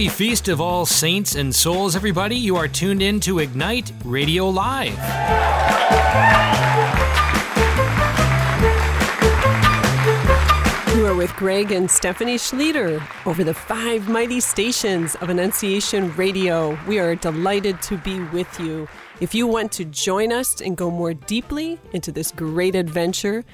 Happy Feast of All Saints and Souls, everybody. You are tuned in to Ignite Radio Live. You are with Greg and Stephanie Schlueter over the five mighty stations of Annunciation Radio. We are delighted to be with you. If you want to join us and go more deeply into this great adventure,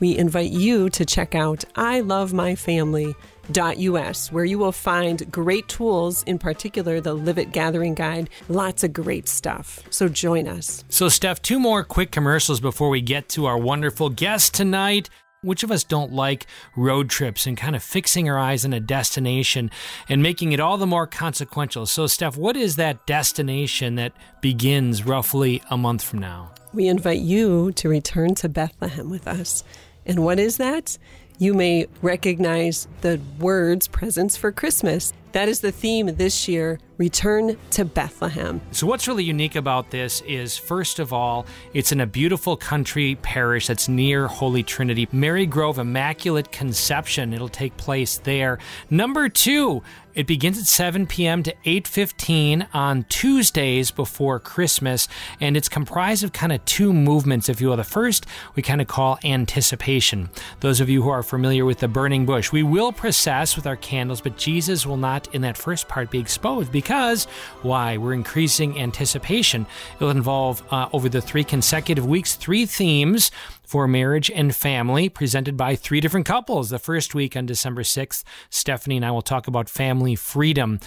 we invite you to check out I Love My Family us, where you will find great tools, in particular the Live It Gathering Guide. Lots of great stuff. So join us. So, Steph, two more quick commercials before we get to our wonderful guest tonight. Which of us don't like road trips and kind of fixing our eyes on a destination and making it all the more consequential? So, Steph, what is that destination that begins roughly a month from now? We invite you to return to Bethlehem with us. And what is that? You may recognize the words presents for Christmas. That is the theme this year Return to Bethlehem. So, what's really unique about this is, first of all, it's in a beautiful country parish that's near Holy Trinity, Marygrove Immaculate Conception. It'll take place there. Number two, it begins at 7 p.m. to 8:15 on Tuesdays before Christmas, and it's comprised of kind of two movements, if you will. The first we kind of call anticipation. Those of you who are familiar with the burning bush, we will process with our candles, but Jesus will not in that first part be exposed because why? We're increasing anticipation. It'll involve uh, over the three consecutive weeks three themes for marriage and family, presented by three different couples. The first week on December 6th, Stephanie and I will talk about family freedom,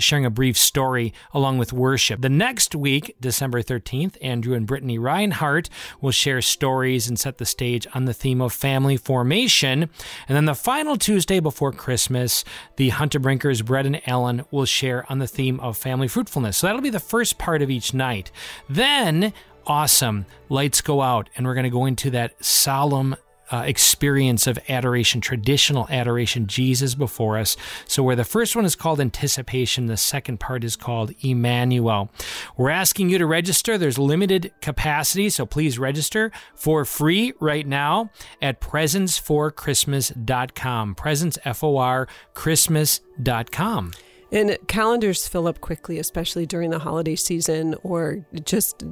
sharing a brief story along with worship. The next week, December 13th, Andrew and Brittany Reinhardt will share stories and set the stage on the theme of family formation. And then the final Tuesday before Christmas, the Hunter Brinkers, Brett and Ellen, will share on the theme of family fruitfulness. So that'll be the first part of each night. Then awesome. Lights go out, and we're going to go into that solemn uh, experience of adoration, traditional adoration, Jesus before us. So, where the first one is called anticipation, the second part is called Emmanuel. We're asking you to register. There's limited capacity, so please register for free right now at presentsforchristmas.com. Presents, F O R, Christmas.com. And calendars fill up quickly, especially during the holiday season or just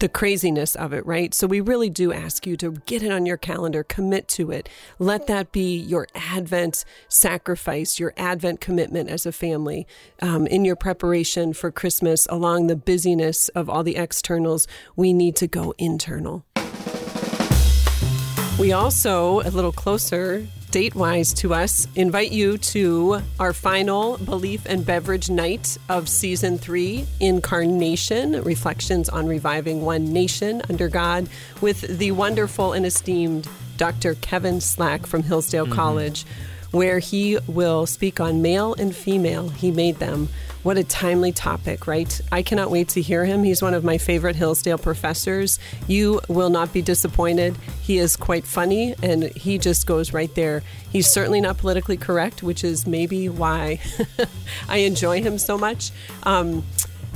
the craziness of it, right? So we really do ask you to get it on your calendar, commit to it. Let that be your Advent sacrifice, your Advent commitment as a family um, in your preparation for Christmas. Along the busyness of all the externals, we need to go internal. We also, a little closer date wise to us, invite you to our final Belief and Beverage Night of Season 3, Incarnation Reflections on Reviving One Nation Under God, with the wonderful and esteemed Dr. Kevin Slack from Hillsdale mm-hmm. College, where he will speak on male and female. He made them what a timely topic, right? I cannot wait to hear him. He's one of my favorite Hillsdale professors. You will not be disappointed. He is quite funny and he just goes right there. He's certainly not politically correct, which is maybe why I enjoy him so much. Um,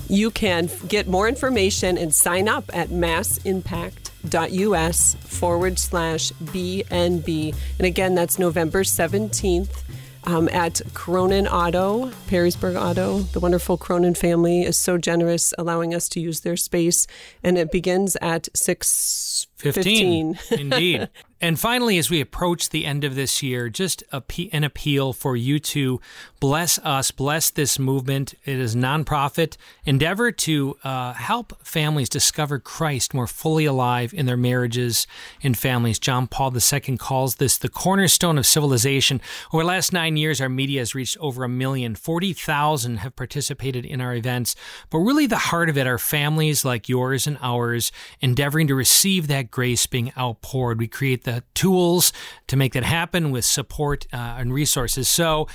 you can get more information and sign up at massimpact.us forward slash BNB. And again, that's November 17th um, at Cronin Auto, Perrysburg Auto. The wonderful Cronin family is so generous, allowing us to use their space, and it begins at six 15. 15. Indeed. And finally, as we approach the end of this year, just an appeal for you to bless us, bless this movement. It is nonprofit endeavor to uh, help families discover Christ more fully alive in their marriages and families. John Paul II calls this the cornerstone of civilization. Over the last nine years, our media has reached over a million. 40,000 have participated in our events. But really, the heart of it are families like yours and ours endeavoring to receive that grace being outpoured. We create the tools to make that happen with support uh, and resources. So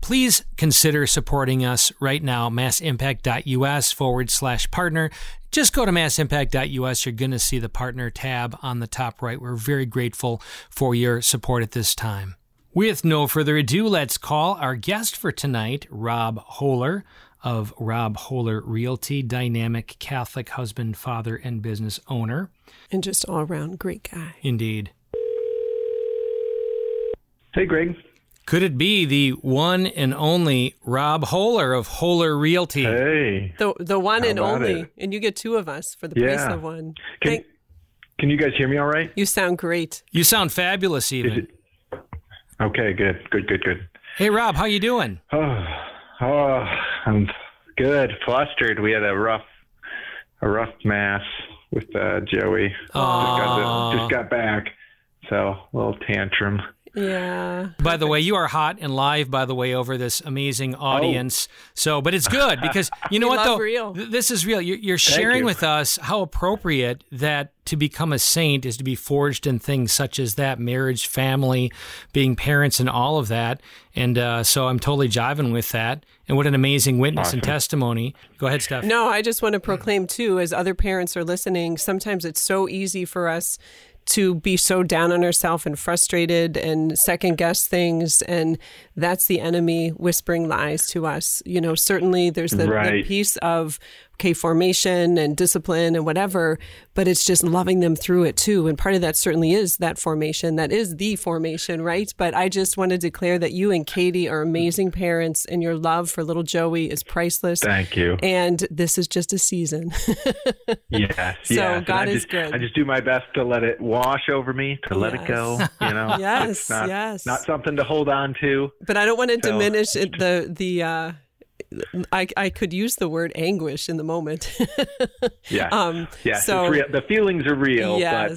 please consider supporting us right now, massimpact.us forward slash partner. Just go to massimpact.us. You're going to see the partner tab on the top right. We're very grateful for your support at this time. With no further ado, let's call our guest for tonight, Rob Hohler of Rob Hohler Realty, dynamic Catholic husband, father, and business owner. And just all around great guy. Indeed. Hey, Greg. Could it be the one and only Rob Hohler of Hohler Realty? Hey. The the one and only, it? and you get two of us for the price of one. Can, Thank- can you guys hear me all right? you sound great. You sound fabulous, even. it? Okay, good, good, good, good. Hey, Rob, how you doing? Oh, oh, I'm good. Flustered. We had a rough, a rough mass with uh, Joey. Just, got the- just got back, so a little tantrum. Yeah. By the way, you are hot and live, by the way, over this amazing audience. So, but it's good because you know what, though? real. This is real. You're, you're sharing you. with us how appropriate that to become a saint is to be forged in things such as that marriage, family, being parents, and all of that. And uh, so I'm totally jiving with that. And what an amazing witness and testimony. Go ahead, Steph. No, I just want to proclaim too, as other parents are listening, sometimes it's so easy for us to be so down on herself and frustrated and second guess things. And that's the enemy whispering lies to us. You know, certainly there's the, the piece of, okay, formation and discipline and whatever, but it's just loving them through it too. And part of that certainly is that formation. That is the formation, right? But I just want to declare that you and Katie are amazing parents and your love for little Joey is priceless. Thank you. And this is just a season. Yes, So yes. God is just, good. I just do my best to let it wash over me, to let it go. You know, Yes, not, yes. not something to hold on to. but I don't want to So- diminish it, the the. Uh, I I could use the word anguish in the moment. Yeah, Um, yes. so- it's real. The feelings are real, yes,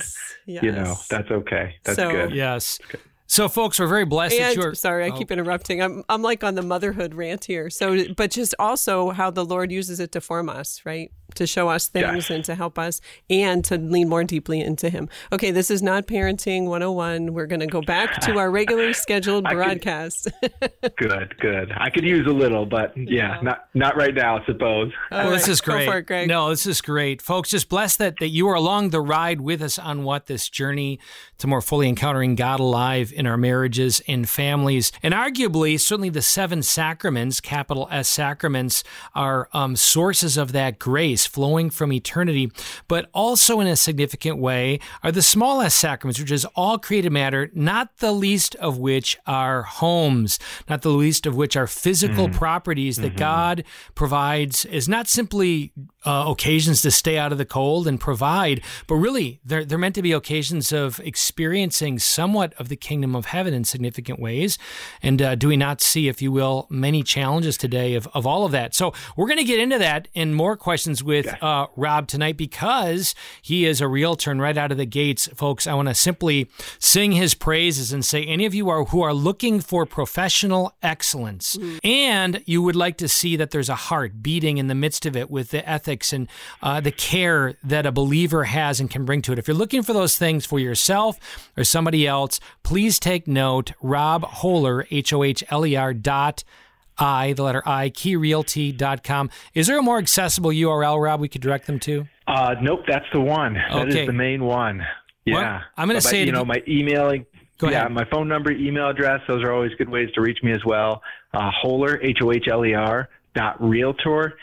but yes. you know that's okay. That's So- good. Yes. So, folks, we're very blessed that you're. sorry, I Oh. keep interrupting. I'm I'm like on the motherhood rant here. So, but just also how the Lord uses it to form us, right? To show us things Yes. and to help us, and to lean more deeply into Him. Okay, this is not parenting 101. We're going to go back to our regular scheduled could- broadcast. Good, good. I could use a little, but yeah, not not right now, I suppose. All Well, this right, is go great. for it, Greg. No, this is great. Folks, just blessed that, that you are along the ride with us on what this journey to more fully encountering God alive in our marriages and families. And arguably, certainly the seven sacraments, capital S sacraments, are um, sources of that grace flowing from eternity. But also, in a significant way, are the smallest sacraments, which is all created matter, not the least of which are homes, not the least of which are physical properties that God provides, is not simply uh, occasions to stay out of the cold and provide, but really they're, they're meant to be occasions of experiencing somewhat of the kingdom of heaven in significant ways. And uh, do we not see, if you will, many challenges today of, of all of that? So we're going to get into that and more questions with uh, Rob tonight because he is a realtor and right out of the gates, folks. I want to simply sing his praises and say, any of you are who are looking for professional excellence and you would like to see that there's a heart beating in the midst of it with the ethics and uh, the care that a believer has and can bring to it. If you're looking for those things for yourself or somebody else, please take note. Rob Hohler, H O H L E R dot I, the letter I, keyrealty.com. Is there a more accessible URL, Rob, we could direct them to? Uh, nope, that's the one. That is Okay. the main one. Yeah, I'm gonna say you know my emailing. Go yeah, ahead. my phone number, email address. Those are always good ways to reach me as well. Uh, Hohler, H O H L E R dot realtor,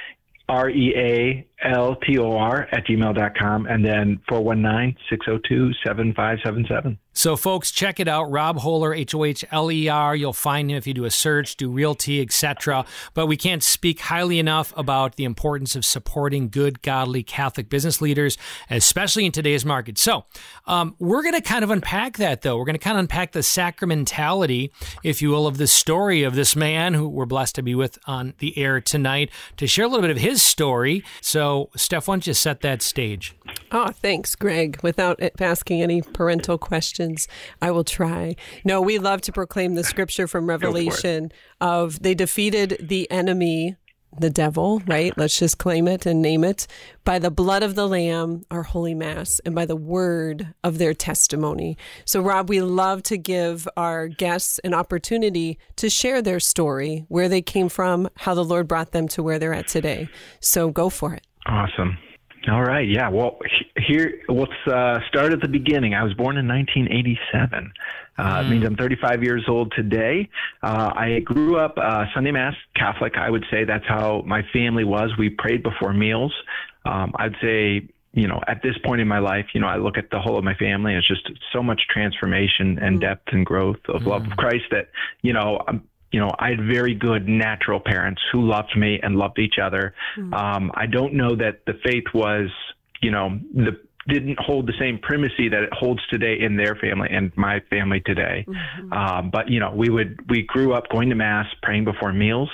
R E A L T O R at gmail dot com, and then 419 602 7577. So, folks, check it out. Rob Hohler, H O H L E R. You'll find him if you do a search, do Realty, etc. But we can't speak highly enough about the importance of supporting good, godly Catholic business leaders, especially in today's market. So, um, we're going to kind of unpack that, though. We're going to kind of unpack the sacramentality, if you will, of the story of this man who we're blessed to be with on the air tonight to share a little bit of his story. So, Steph, why don't you set that stage? Oh, thanks, Greg. Without asking any parental questions, I will try. No, we love to proclaim the scripture from Revelation of they defeated the enemy, the devil, right? Let's just claim it and name it by the blood of the lamb, our holy mass, and by the word of their testimony. So, Rob, we love to give our guests an opportunity to share their story, where they came from, how the Lord brought them to where they're at today. So, go for it. Awesome. All right. Yeah. Well, here, let's uh, start at the beginning. I was born in 1987. Uh, It means I'm 35 years old today. Uh, I grew up uh, Sunday Mass Catholic. I would say that's how my family was. We prayed before meals. Um, I'd say you know, at this point in my life, you know, I look at the whole of my family it's just so much transformation and mm. depth and growth of mm. love of mm. Christ that, you know, I'm, you know, I had very good natural parents who loved me and loved each other. Mm. Um, I don't know that the faith was, you know, the didn't hold the same primacy that it holds today in their family and my family today. Mm-hmm. Um, but you know, we would we grew up going to mass, praying before meals.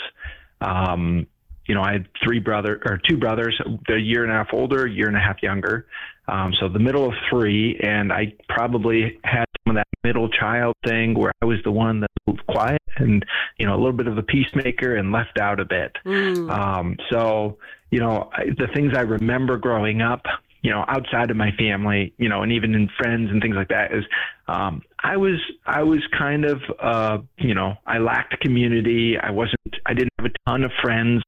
Um, you know, I had three brother or two brothers, they're a year and a half older, a year and a half younger. Um, so the middle of three, and I probably had of that middle child thing where I was the one that was quiet and you know a little bit of a peacemaker and left out a bit. Mm. Um, so you know, I, the things I remember growing up, you know, outside of my family, you know, and even in friends and things like that is, um, I was, I was kind of, uh, you know, I lacked community. I wasn't, I didn't have a ton of friends.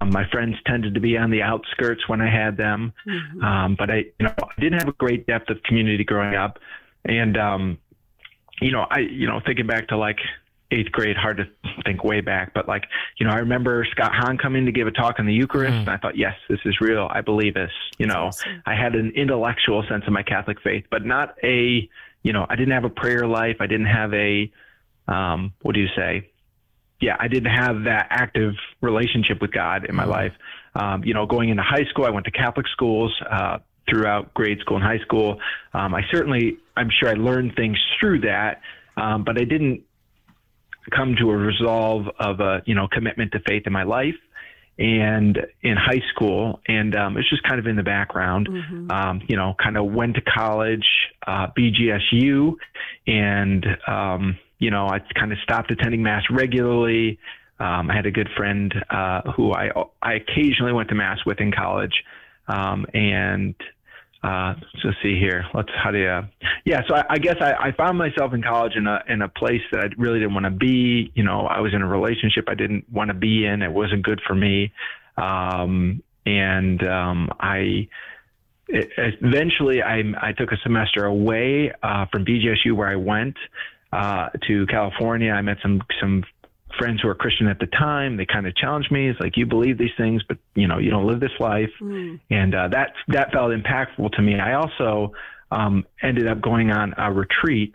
Um, my friends tended to be on the outskirts when I had them. Mm-hmm. Um, but I, you know, I didn't have a great depth of community growing up. And, um, you know, I, you know, thinking back to like eighth grade, hard to think way back, but like, you know, I remember Scott Hahn coming to give a talk on the Eucharist, mm. and I thought, yes, this is real. I believe this. You know, awesome. I had an intellectual sense of my Catholic faith, but not a, you know, I didn't have a prayer life. I didn't have a, um, what do you say? Yeah, I didn't have that active relationship with God in my mm. life. Um, you know, going into high school, I went to Catholic schools. Uh, throughout grade school and high school, um, I certainly, I'm sure I learned things through that, um, but I didn't come to a resolve of a you know commitment to faith in my life and in high school. And um, it's just kind of in the background. Mm-hmm. um, you know kind of went to college uh, bgsu and um, you know i kind of stopped attending mass regularly. Um, i had a good friend uh, who I, I occasionally went to mass with in college. Um, and uh, so see here. Let's how do you? Yeah, so I, I guess I, I, found myself in college in a in a place that I really didn't want to be. You know, I was in a relationship I didn't want to be in. It wasn't good for me, um, and um, I it, eventually I I took a semester away uh, from BGSU where I went uh, to California. I met some some friends who were Christian at the time, they kind of challenged me. It's like you believe these things, but you know you don't live this life, mm. and uh, that that felt impactful to me. I also um, ended up going on a retreat.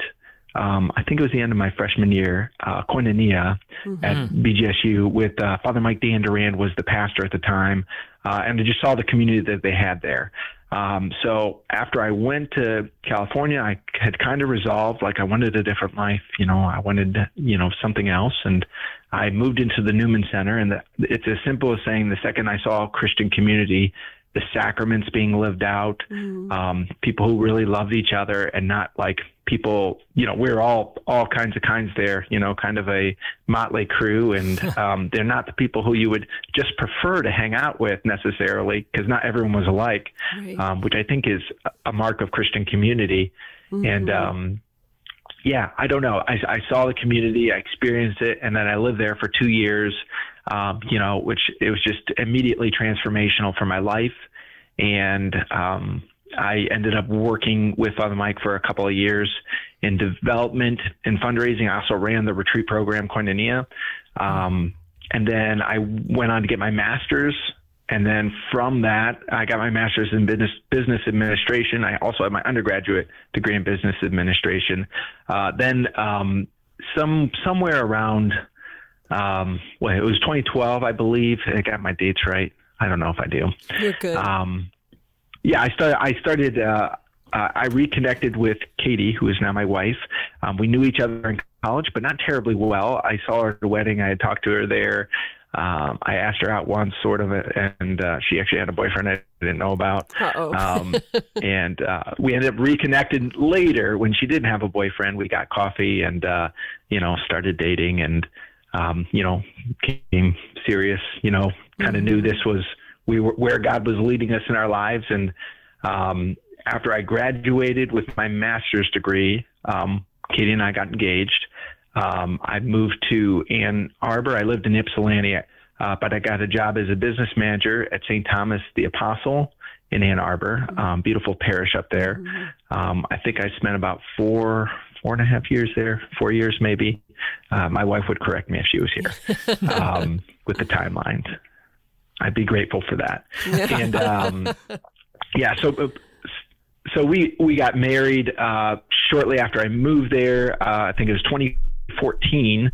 Um, I think it was the end of my freshman year, uh, Koinonia mm-hmm. at BGSU with uh, Father Mike Dandurand was the pastor at the time, uh, and I just saw the community that they had there. Um, so after I went to California, I had kind of resolved like I wanted a different life. You know, I wanted you know something else, and I moved into the Newman Center. And the, it's as simple as saying the second I saw Christian community, the sacraments being lived out, mm. um, people who really loved each other, and not like people, you know, we're all all kinds of kinds there, you know, kind of a motley crew, and um, they're not the people who you would just prefer to hang out with necessarily, because not everyone was alike, right. um, which I think is a mark of Christian community, mm-hmm. and. Um, yeah, I don't know. I, I saw the community, I experienced it, and then I lived there for two years. Um, you know, which it was just immediately transformational for my life, and um, I ended up working with Father Mike for a couple of years in development and fundraising. I also ran the retreat program, Koinonia. Um, and then I went on to get my master's. And then from that, I got my master's in business business administration. I also had my undergraduate degree in business administration. Uh, then um, some somewhere around, um, well, it was 2012, I believe. I got my dates right. I don't know if I do. You're good. Um, yeah, I started. I started. Uh, uh, I reconnected with Katie, who is now my wife. Um, we knew each other in college, but not terribly well. I saw her at the wedding. I had talked to her there. Um, I asked her out once, sort of, and uh, she actually had a boyfriend I didn't know about. Um, and uh, we ended up reconnected later when she didn't have a boyfriend. We got coffee and, uh, you know, started dating and, um, you know, came serious, you know, kind of mm-hmm. knew this was we were where God was leading us in our lives. And um, after I graduated with my master's degree, um, Katie and I got engaged. Um, I moved to Ann Arbor. I lived in Ypsilanti, uh, but I got a job as a business manager at St. Thomas the Apostle in Ann Arbor. Um, beautiful parish up there. Mm-hmm. Um, I think I spent about four four and a half years there, four years maybe. Uh, my wife would correct me if she was here um, with the timelines. I'd be grateful for that. and um, yeah, so uh, so we we got married uh, shortly after I moved there. Uh, I think it was 2014.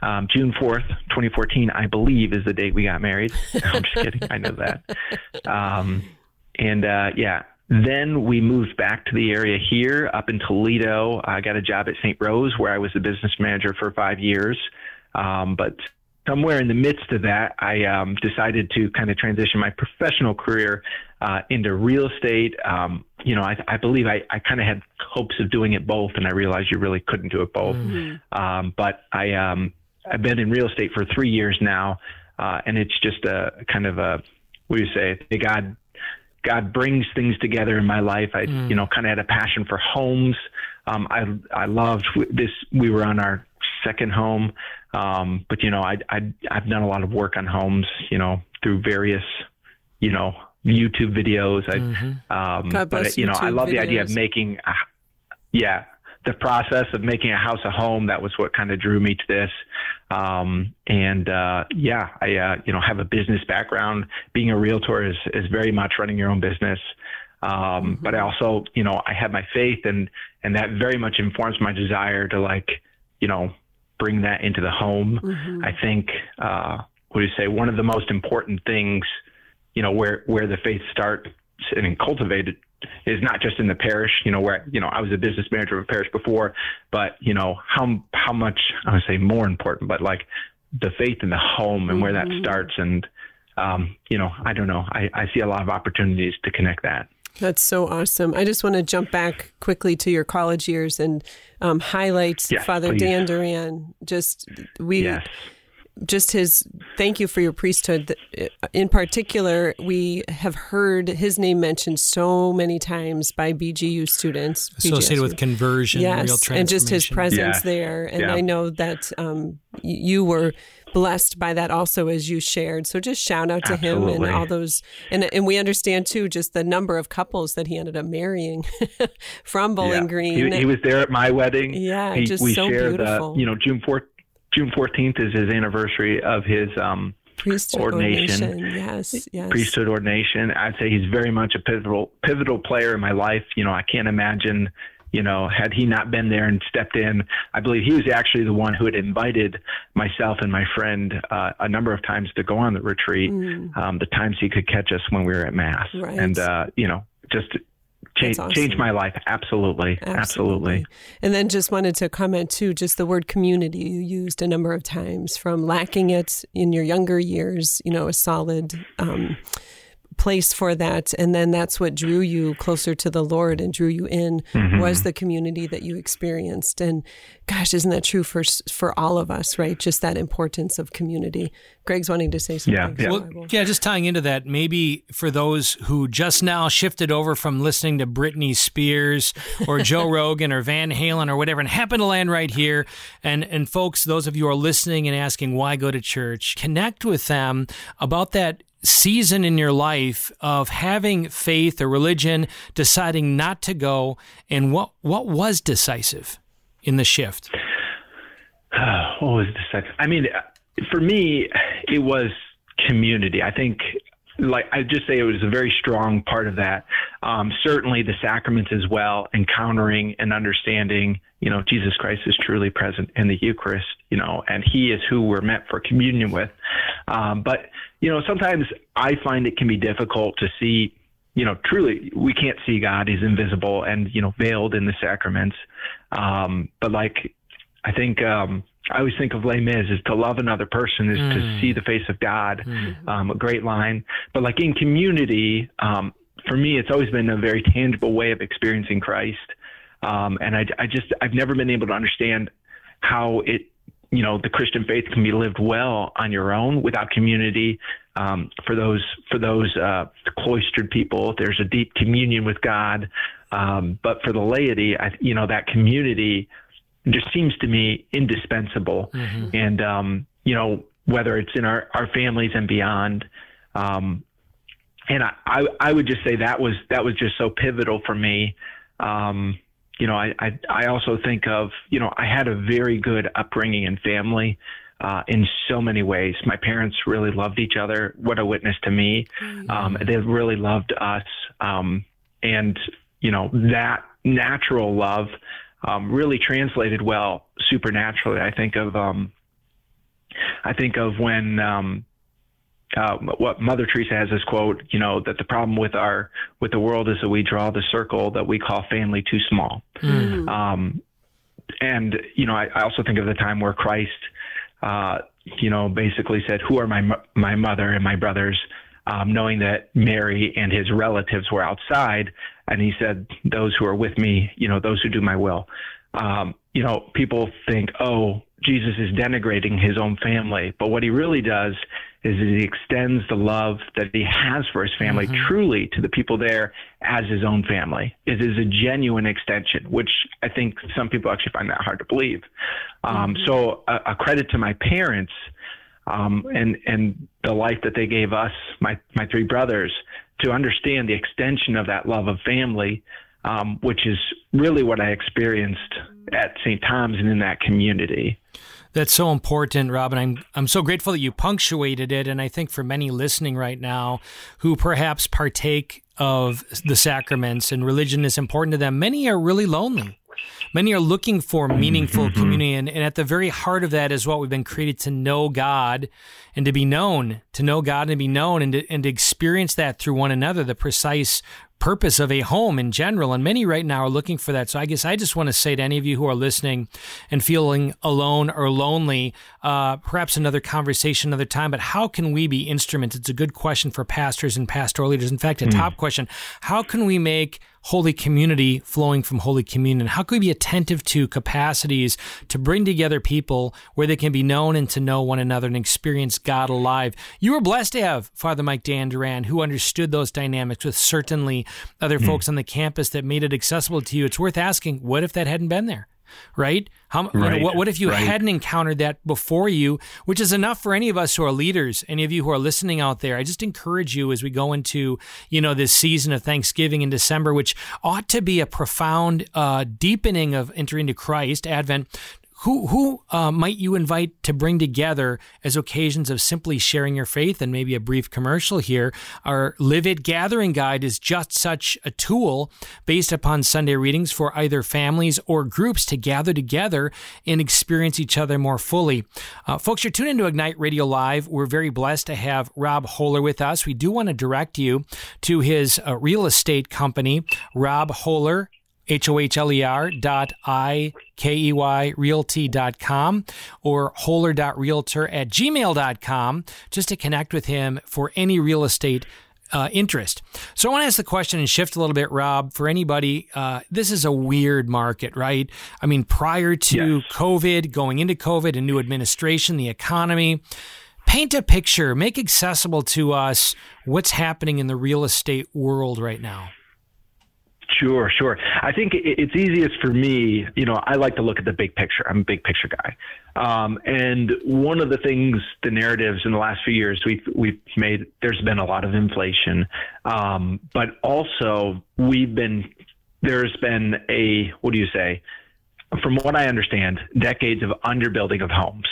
Um, June 4th, 2014, I believe, is the date we got married. I'm just kidding. I know that. Um, and uh, yeah, then we moved back to the area here up in Toledo. I got a job at St. Rose where I was the business manager for five years. Um, but somewhere in the midst of that, I um, decided to kind of transition my professional career uh, into real estate. Um, you know, I, I believe I, I kind of had hopes of doing it both, and I realized you really couldn't do it both. Mm-hmm. Um, but I, um, I've been in real estate for three years now, uh, and it's just a kind of a what do you say? God, God brings things together in my life. I, mm. you know, kind of had a passion for homes. Um, I, I loved this. We were on our second home. Um, but you know, I, I, I've done a lot of work on homes, you know, through various, you know, YouTube videos. I, mm-hmm. um, but you know, YouTube I love videos. the idea of making, a, yeah, the process of making a house a home. That was what kind of drew me to this. Um, and, uh, yeah, I, uh, you know, have a business background. Being a realtor is, is very much running your own business. Um, mm-hmm. but I also, you know, I have my faith and, and that very much informs my desire to like, you know, bring that into the home. Mm-hmm. I think, uh, what do you say? One of the most important things, you know, where where the faith starts and cultivated is not just in the parish. You know, where you know I was a business manager of a parish before, but you know how how much I would say more important, but like the faith in the home and mm-hmm. where that mm-hmm. starts and um, you know, I don't know. I, I see a lot of opportunities to connect that. That's so awesome. I just want to jump back quickly to your college years and um, highlight yes, Father please. Dandurand. Just we, yes. Just his. Thank you for your priesthood. In particular, we have heard his name mentioned so many times by BGU students associated BGS with conversion, yes, and just his presence there. And yeah. I know that um, you were blessed by that also as you shared. So just shout out to Absolutely. him and all those and and we understand too just the number of couples that he ended up marrying from Bowling yeah. Green. He, he, was there at my wedding. Yeah, he, just we so shared, beautiful. Uh, you know, June fourth June fourteenth is his anniversary of his um priesthood ordination. ordination. Yes, yes. Priesthood ordination. I'd say he's very much a pivotal pivotal player in my life. You know, I can't imagine you know, had he not been there and stepped in, I believe he was actually the one who had invited myself and my friend uh, a number of times to go on the retreat. Mm. Um, the times he could catch us when we were at mass, right. and uh, you know, just change awesome. change my life. Absolutely, absolutely, absolutely. And then just wanted to comment too just the word community you used a number of times from lacking it in your younger years you know a solid um, place for that. And then that's what drew you closer to the lord and drew you in mm-hmm. was the community that you experienced. And gosh isn't that true for for all of us right? Just that importance of community. Greg's wanting to say something yeah yeah. Well, yeah just tying into that maybe for those who just now shifted over from listening to britney spears or joe rogan or van halen or whatever and happen to land right here. And and folks those of you who are listening and asking why go to church connect with them about that season in your life of having faith or religion, deciding not to go, and what what was decisive in the shift? what was decisive? I mean, for me, it was community. I think like I just say it was a very strong part of that. Um, certainly the sacraments as well, encountering and understanding, you know, Jesus Christ is truly present in the Eucharist, you know, and He is who we're meant for communion with. Um, but you know, sometimes I find it can be difficult to see, you know, truly we can't see God; He's invisible and you know veiled in the sacraments. Um, but like, I think. Um, I always think of Les Mis is to love another person is mm. to see the face of God. Mm. Um, a great line. But like in community, um, for me, it's always been a very tangible way of experiencing Christ. Um, and I, I just, I've never been able to understand how it, you know, the Christian faith can be lived well on your own without community. Um, for those, for those uh, cloistered people, there's a deep communion with God. Um, but for the laity, I, you know, that community just seems to me indispensable. Mm-hmm. And, um, you know, whether it's in our, our families and beyond. Um, and I, I, I, would just say that was, that was just so pivotal for me. Um, you know, I, I, I also think of, you know, I had a very good upbringing and family. uh, in so many ways. My parents really loved each other. What a witness to me. Um, they really loved us. Um, and, you know, that natural love um, really translated well supernaturally. I think of, um, I think of when, um, uh, what Mother Teresa has this quote, you know, that the problem with our with the world is that we draw the circle that we call family too small. Mm. Um, and you know, I, I, also think of the time where Christ, uh, you know, basically said, "Who are my my mother and my brothers?" Um, knowing that Mary and his relatives were outside, and he said, "Those who are with me, you know, those who do my will." Um, you know, people think, "Oh, Jesus is denigrating his own family," but what he really does is he extends the love that he has for his family mm-hmm. truly to the people there as his own family. It is a genuine extension, which I think some people actually find that hard to believe. Um, mm-hmm. So, a, a, credit to my parents um, and and the life that they gave us, my my three brothers, to understand the extension of that love of family, um, which is really what I experienced at St. Thomas and in that community. That's so important, Robin. I'm I'm so grateful that you punctuated it, and I think for many listening right now who perhaps partake of the sacraments and religion is important to them, many are really lonely. Many are looking for meaningful mm-hmm. community, and, at the very heart of that is what we've been created to know God and to be known, to know God and to be known, and to, and to experience that through one another, the precise purpose of a home in general. And many right now are looking for that. So I guess I just want to say to any of you who are listening and feeling alone or lonely, uh, perhaps another conversation another time, but how can we be instruments? It's a good question for pastors and pastoral leaders. In fact, a mm. top question. How can we make Holy Community flowing from Holy Communion? How can we be attentive to capacities to bring together people where they can be known and to know one another and experience God alive? You were blessed to have Father Mike Dandurand, who understood those dynamics with certainly other mm. folks on the campus that made it accessible to you. It's worth asking, what if that hadn't been there? Right? How, right. You know, what, what if you right. hadn't encountered that before you, which is enough for any of us who are leaders, any of you who are listening out there. I just encourage you as we go into, you know, this season of Thanksgiving in December, which ought to be a profound uh, deepening of entering into Christ, Advent, who who uh, might you invite to bring together as occasions of simply sharing your faith and maybe a brief commercial here? Our live it gathering guide is just such a tool based upon sunday readings for either families or groups to gather together and experience each other more fully. Uh, folks you're tuned into ignite radio live. We're very blessed to have rob hohler with us. We do want to direct you to his uh, real estate company rob hohler H-O-H-L-E-R dot I-K-E-Y realty dot com or hohler dot realtor at gmail dot com just to connect with him for any real estate uh, interest. So I want to ask the question and shift a little bit, Rob. For anybody, uh, this is a weird market, right? I mean, prior to yes. COVID, going into COVID, a new administration, the economy. Paint a picture, make accessible to us what's happening in the real estate world right now. Sure, sure. I think it's easiest for me. You know, I like to look at the big picture. I'm a big picture guy. Um, and one of the things, the narratives in the last few years, we've we've made. There's been a lot of inflation, um, but also we've been. There's been a what do you say? From what I understand, decades of underbuilding of homes.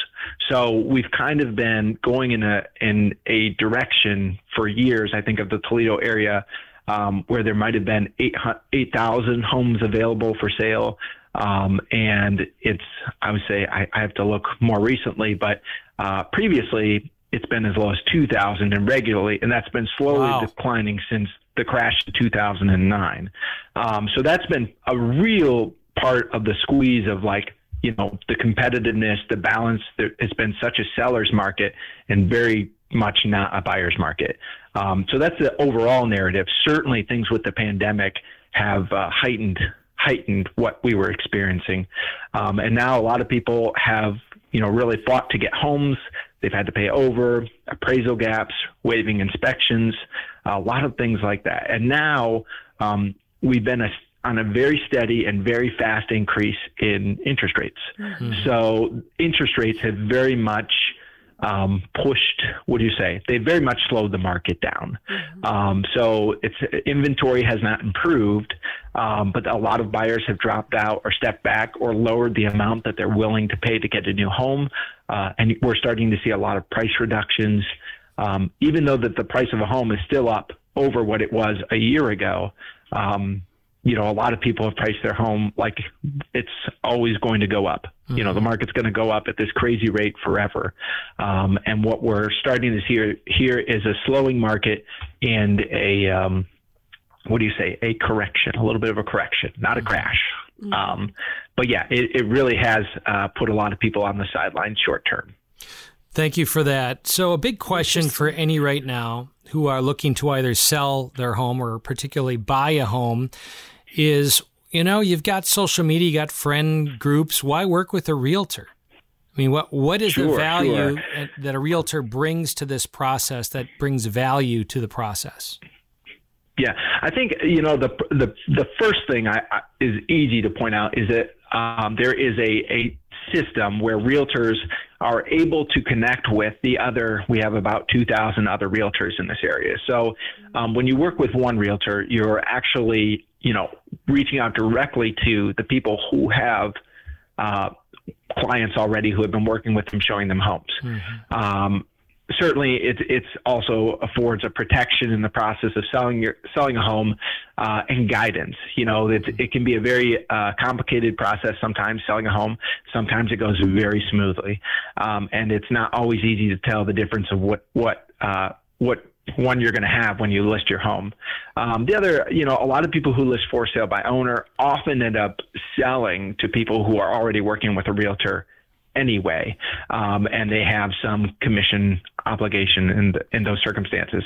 So we've kind of been going in a in a direction for years. I think of the Toledo area um, where there might have been 8,000 8, homes available for sale. Um, and it's, I would say, I, I, have to look more recently, but uh, previously it's been as low as 2,000 and regularly, and that's been slowly wow. declining since the crash in 2009. Um, so that's been a real part of the squeeze of like, you know, the competitiveness, the balance. There, it's been such a seller's market and very much not a buyer's market. Um, so that's the overall narrative. Certainly, things with the pandemic have uh, heightened heightened what we were experiencing, um, and now a lot of people have you know really fought to get homes. They've had to pay over appraisal gaps, waiving inspections, a lot of things like that. And now um, we've been a, on a very steady and very fast increase in interest rates. Mm-hmm. So interest rates have very much um, pushed. What do you say? They very much slowed the market down. Mm-hmm. Um, so its inventory has not improved, um, but a lot of buyers have dropped out or stepped back or lowered the amount that they're willing to pay to get a new home. Uh, and we're starting to see a lot of price reductions, um, even though that the price of a home is still up over what it was a year ago. Um, you know, a lot of people have priced their home like it's always going to go up. Mm-hmm. You know, the mm-hmm. market's going to go up at this crazy rate forever. Um, and what we're starting to see here is a slowing market and a, um, what do you say, a correction, a little bit of a correction, not a mm-hmm. crash. Mm-hmm. Um, but yeah, it, it really has uh, put a lot of people on the sidelines short term. Thank you for that. So, a big question for any right now who are looking to either sell their home or particularly buy a home is you know you've got social media, you got friend groups. Why work with a realtor? I mean, what what is sure, the value sure. that a realtor brings to this process that brings value to the process? Yeah, I think you know the the the first thing I, I is easy to point out is that um, there is a a system where realtors are able to connect with the other. We have about 2,000 other realtors in this area. So um, when you work with one realtor, you're actually you know, reaching out directly to the people who have uh, clients already who have been working with them, showing them homes. Mm-hmm. Um, certainly, it it's also affords a protection in the process of selling your selling a home uh, and guidance. You know, it, it can be a very uh, complicated process sometimes selling a home. Sometimes it goes very smoothly, um, and it's not always easy to tell the difference of what what uh, what one you're going to have when you list your home. Um, the other, you know, a lot of people who list for sale by owner often end up selling to people who are already working with a realtor anyway, um, and they have some commission obligation in the, in those circumstances.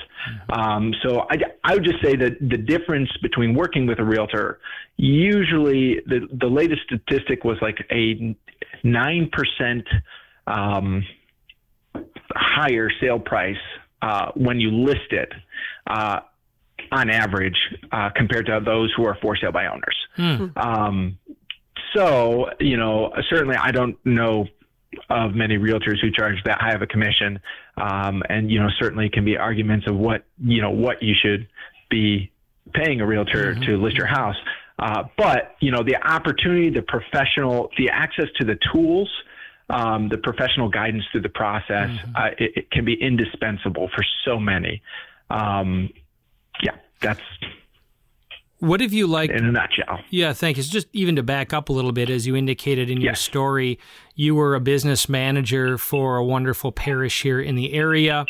Um, so I, I would just say that the difference between working with a realtor, usually the the latest statistic was like a nine percent um, higher sale price uh, when you list it uh, on average uh, compared to those who are for sale by owners. Hmm. Um, so, you know, certainly I don't know of many realtors who charge that high of a commission. Um, and, you know, certainly can be arguments of what, you know, what you should be paying a realtor mm-hmm. to list your house. Uh, but, you know, the opportunity, the professional, the access to the tools, um, the professional guidance through the process, mm-hmm. uh, it, it, can be indispensable for so many. Um, yeah, that's. What have you like in a nutshell? Yeah, thank you. So Just even to back up a little bit, as you indicated in yes. your story, you were a business manager for a wonderful parish here in the area,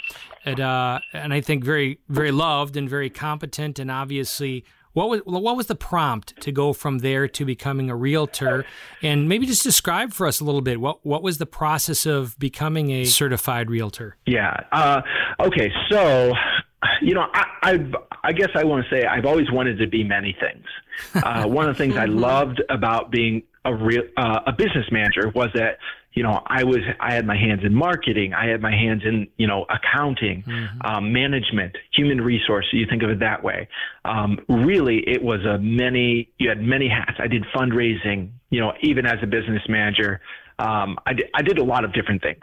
at, uh, and I think very, very loved and very competent, and obviously what was what was the prompt to go from there to becoming a realtor? And maybe just describe for us a little bit what what was the process of becoming a certified realtor? Yeah. Uh, okay. So, you know, I, I've I guess I want to say I've always wanted to be many things. Uh, one of the things I mm-hmm. loved about being a real uh, a business manager was that you know, I was, I had my hands in marketing. I had my hands in, you know, accounting, mm-hmm. um, management, human resources. You think of it that way. Um, really, it was a many, you had many hats. I did fundraising, you know, even as a business manager. Um, I, did, I did a lot of different things.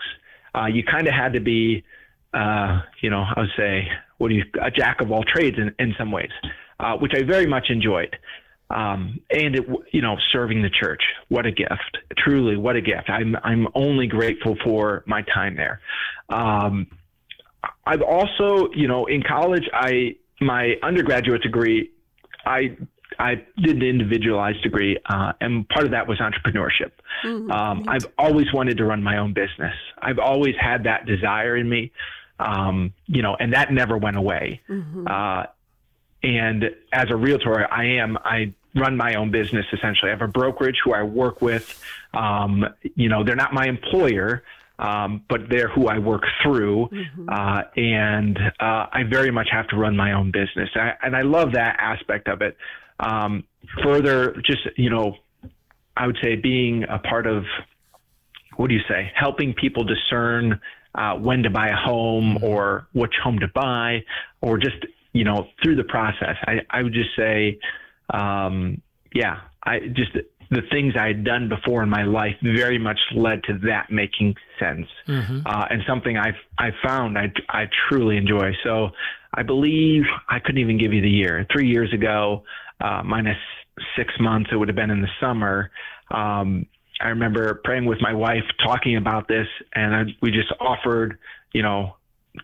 Uh, you kind of had to be, uh, you know, I would say, what do you, a jack of all trades in, in some ways, uh, which I very much enjoyed. Um, and it, you know, serving the church, what a gift! Truly, what a gift! I'm I'm only grateful for my time there. Um, I've also, you know, in college, I my undergraduate degree, I I did an individualized degree, uh, and part of that was entrepreneurship. Mm-hmm. Um, I've always wanted to run my own business. I've always had that desire in me, um, you know, and that never went away. Mm-hmm. Uh, and as a realtor, I am, I run my own business essentially. I have a brokerage who I work with. Um, you know, they're not my employer, um, but they're who I work through. Mm-hmm. Uh, and uh, I very much have to run my own business. I, and I love that aspect of it. Um, further, just, you know, I would say being a part of, what do you say, helping people discern uh, when to buy a home mm-hmm. or which home to buy, or just you know, through the process. I, I would just say, um, yeah, I just the things I had done before in my life very much led to that making sense, mm-hmm. uh, and something I I found I I truly enjoy. So I believe I couldn't even give you the year. Three years ago, uh, minus six months, it would have been in the summer. Um, I remember praying with my wife, talking about this, and I, we just offered, you know,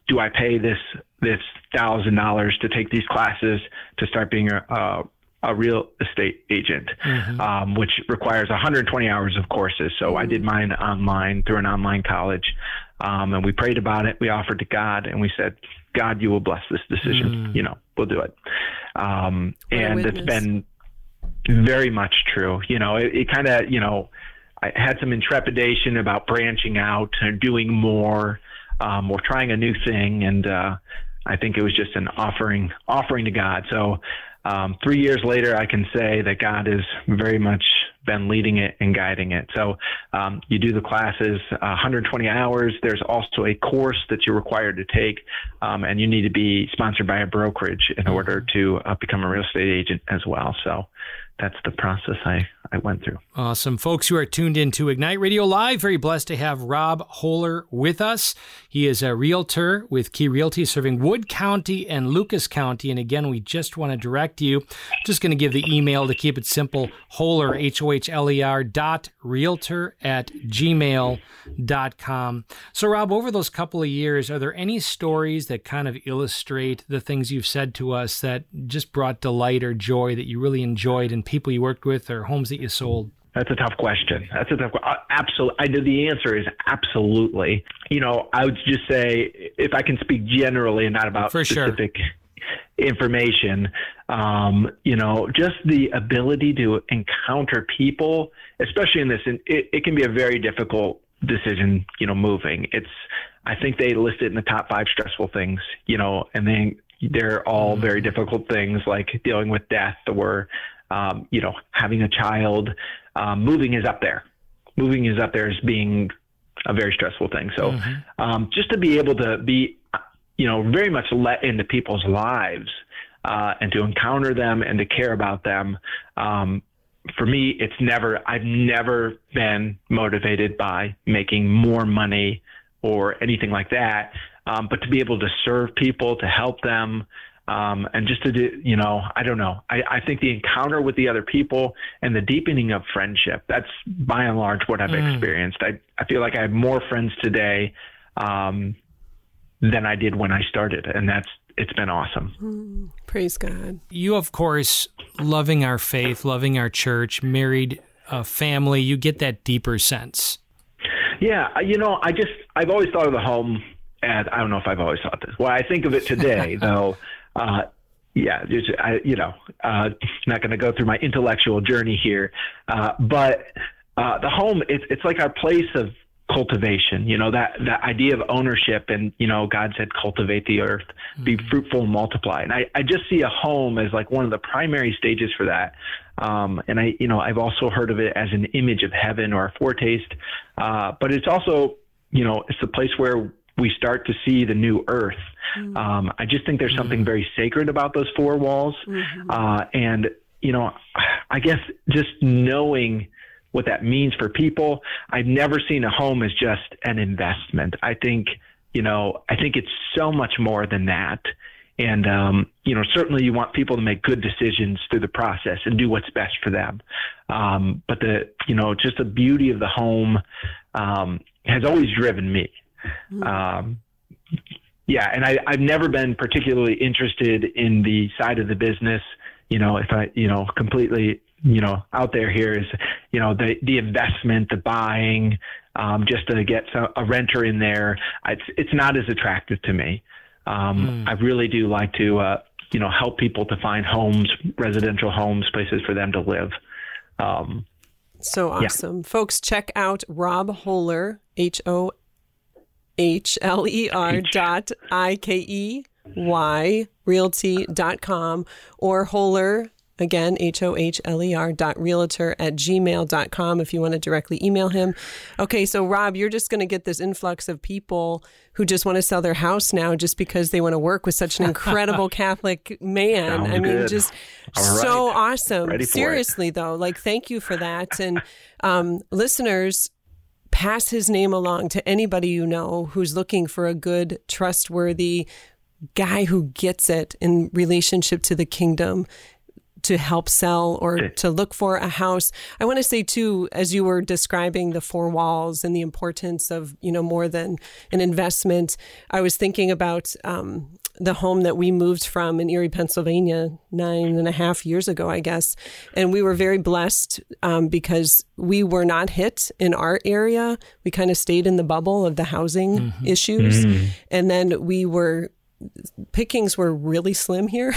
do I pay this this thousand dollars to take these classes to start being a, a, a real estate agent, mm-hmm. um, which requires 120 hours of courses. So mm-hmm. I did mine online through an online college, um, and we prayed about it. We offered to God, and we said, God, you will bless this decision. Mm. You know, we'll do it. Um, and it's been very much true. You know, it, it kind of, you know, I had some intrepidation about branching out and doing more um, or trying a new thing. And uh, I think it was just an offering, offering to God. So um, three years later, I can say that God has very much been leading it and guiding it. So um, you do the classes, uh, 120 hours. There's also a course that you're required to take, um, and you need to be sponsored by a brokerage in order to uh, become a real estate agent as well. So that's the process I, I went through. Awesome. Folks who are tuned in to Ignite Radio Live, very blessed to have Rob Hohler with us. He is a realtor with Key Realty serving Wood County and Lucas County. And again, we just want to direct you, just going to give the email to keep it simple, Hohler, H O H L E R dot realtor at gmail dot com. So, Rob, over those couple of years, are there any stories that kind of illustrate the things you've said to us that just brought delight or joy that you really enjoyed and people you worked with or homes that you sold? That's a tough question. That's a tough question. Uh, absolutely. I. The answer is absolutely. You know, I would just say if I can speak generally and not about For specific sure. information, um, you know, just the ability to encounter people, especially in this, it, it can be a very difficult decision, you know, moving. It's, I think they list it in the top five stressful things, you know, and then they're all very mm. difficult things like dealing with death or um, you know, having a child, um, moving is up there. Moving is up there as being a very stressful thing. So mm-hmm. um, just to be able to be, you know, very much let into people's lives uh, and to encounter them and to care about them. Um, for me, it's never, I've never been motivated by making more money or anything like that. Um, but to be able to serve people, to help them, um, and just to do, you know, I don't know. I, I think the encounter with the other people and the deepening of friendship, that's by and large what I've mm. experienced. I, I feel like I have more friends today um, than I did when I started. And that's, it's been awesome. Mm, praise God. You, of course, loving our faith, loving our church, married a family, you get that deeper sense. Yeah. You know, I just, I've always thought of the home and I don't know if I've always thought this. Well, I think of it today, though, uh, yeah, just, I, you know, uh, not going to go through my intellectual journey here, uh, but uh, the home, it's, it's like our place of cultivation, you know, that, that idea of ownership and, you know, God said, cultivate the earth, be mm-hmm. fruitful and multiply. And I, I just see a home as like one of the primary stages for that. Um, and I, you know, I've also heard of it as an image of heaven or a foretaste. Uh, but it's also, you know, it's the place where we start to see the new earth. Mm-hmm. Um, I just think there's something mm-hmm. very sacred about those four walls. Mm-hmm. Uh, and, you know, I guess just knowing what that means for people, I've never seen a home as just an investment. I think, you know, I think it's so much more than that. And, um, you know, certainly you want people to make good decisions through the process and do what's best for them. Um, but the, you know, just the beauty of the home um, has always driven me. Mm-hmm. Um, yeah, and I, I've never been particularly interested in the side of the business. You know, if I, you know, completely, you know, out there here is, you know, the the investment, the buying, um, just to get a renter in there. It's it's not as attractive to me. Um, mm. I really do like to, uh, you know, help people to find homes, residential homes, places for them to live. Um, so awesome. Yeah. Folks, check out Rob Hohler, H O H L E R dot I K E Y realty dot com or Hohler Again, H O H L E R dot realtor at gmail dot com if you want to directly email him. Okay, so Rob, you're just going to get this influx of people who just want to sell their house now just because they want to work with such an incredible Catholic man. Sounds I mean, good. just All so right. awesome. For it. Seriously, though, like, thank you for that. And um, listeners, pass his name along to anybody you know who's looking for a good, trustworthy guy who gets it in relationship to the kingdom to help sell or to look for a house. I want to say too, as you were describing the four walls and the importance of, you know, more than an investment, I was thinking about um, the home that we moved from in Erie, Pennsylvania, nine and a half years ago, I guess. And we were very blessed um, because we were not hit in our area. We kind of stayed in the bubble of the housing issues. And then we were pickings were really slim here,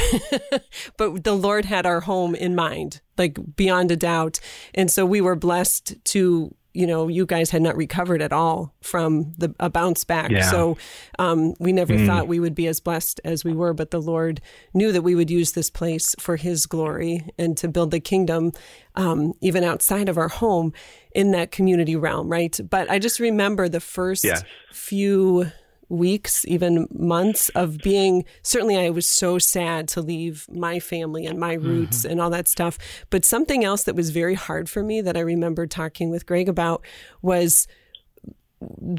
but the Lord had our home in mind, like beyond a doubt. And so we were blessed to, you know, you guys had not recovered at all from the a bounce back. Yeah. So um, we never thought we would be as blessed as we were, but the Lord knew that we would use this place for His glory and to build the kingdom, um, even outside of our home in that community realm, right? But I just remember the first Yes. few weeks, even months of being certainly I was so sad to leave my family and my roots and all that stuff. But something else that was very hard for me that I remember talking with Greg about was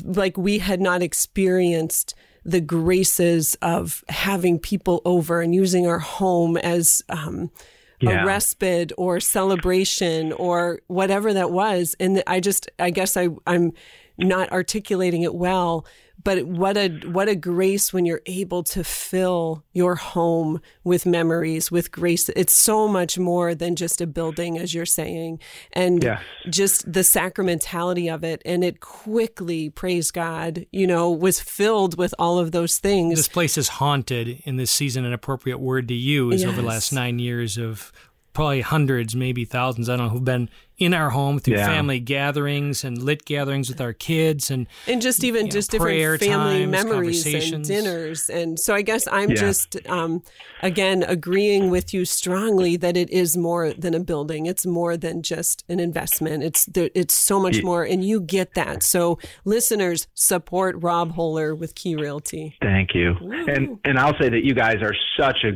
like we had not experienced the graces of having people over and using our home as um, Yeah. a respite or celebration or whatever that was. And I just, I guess I, I'm not articulating it well. But what a what a grace when you're able to fill your home with memories, with grace. It's so much more than just a building, as you're saying, and Yes. just the sacramentality of it. And it quickly, praise God, you know, was filled with all of those things. This place is haunted in this season, an appropriate word to use over the last nine years of probably hundreds, maybe thousands, I don't know, who've been in our home through Yeah. family gatherings and lit gatherings with our kids. And and just even know, just prayer different family times, memories and dinners and so i guess i'm Yeah. just um, again agreeing with you strongly that it is more than a building it's more than just an investment it's there, it's so much more and you get that so listeners support rob hohler with key realty Thank you. And and I'll say that you guys are such a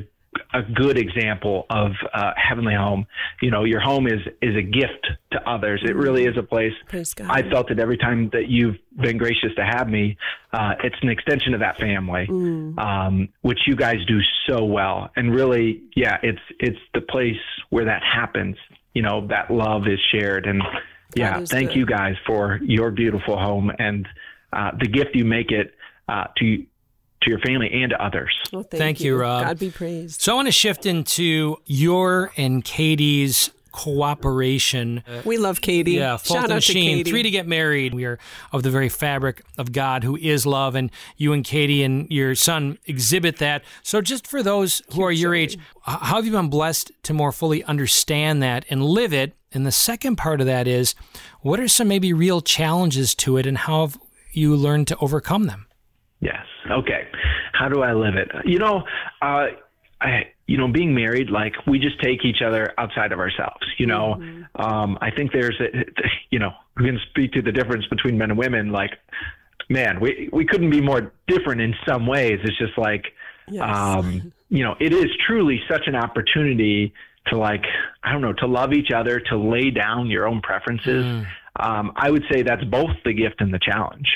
a good example of uh, heavenly home. You know, your home is is a gift to others. It really is a place. I felt it every time that you've been gracious to have me. Uh, it's an extension of that family, um, which you guys do so well. And really, yeah, it's it's the place where that happens. You know, that love is shared. And yeah, thank good. you guys for your beautiful home and uh, the gift you make it uh, to to your family and to others. well, thank, Thank you, Rob. god be praised so I want to shift into your and Katie's cooperation. Uh, we love katie Yeah, shout Fulton out to katie three to get married. We are of the very fabric of God who is love, and you and Katie and your son exhibit that. So, just for those who are your age, how have you been blessed to more fully understand that and live it? And the second part of that is, what are some maybe real challenges to it, and how have you learned to overcome them? Yes. Okay. How do I live it? You know, uh, I, you know, being married, like we just take each other outside of ourselves. You know, um, I think there's, a, you know, we can speak to the difference between men and women. Like, man, we we couldn't be more different in some ways. It's just like, Yes. um, you know, it is truly such an opportunity to like, I don't know, to love each other, to lay down your own preferences. Um, I would say that's both the gift and the challenge.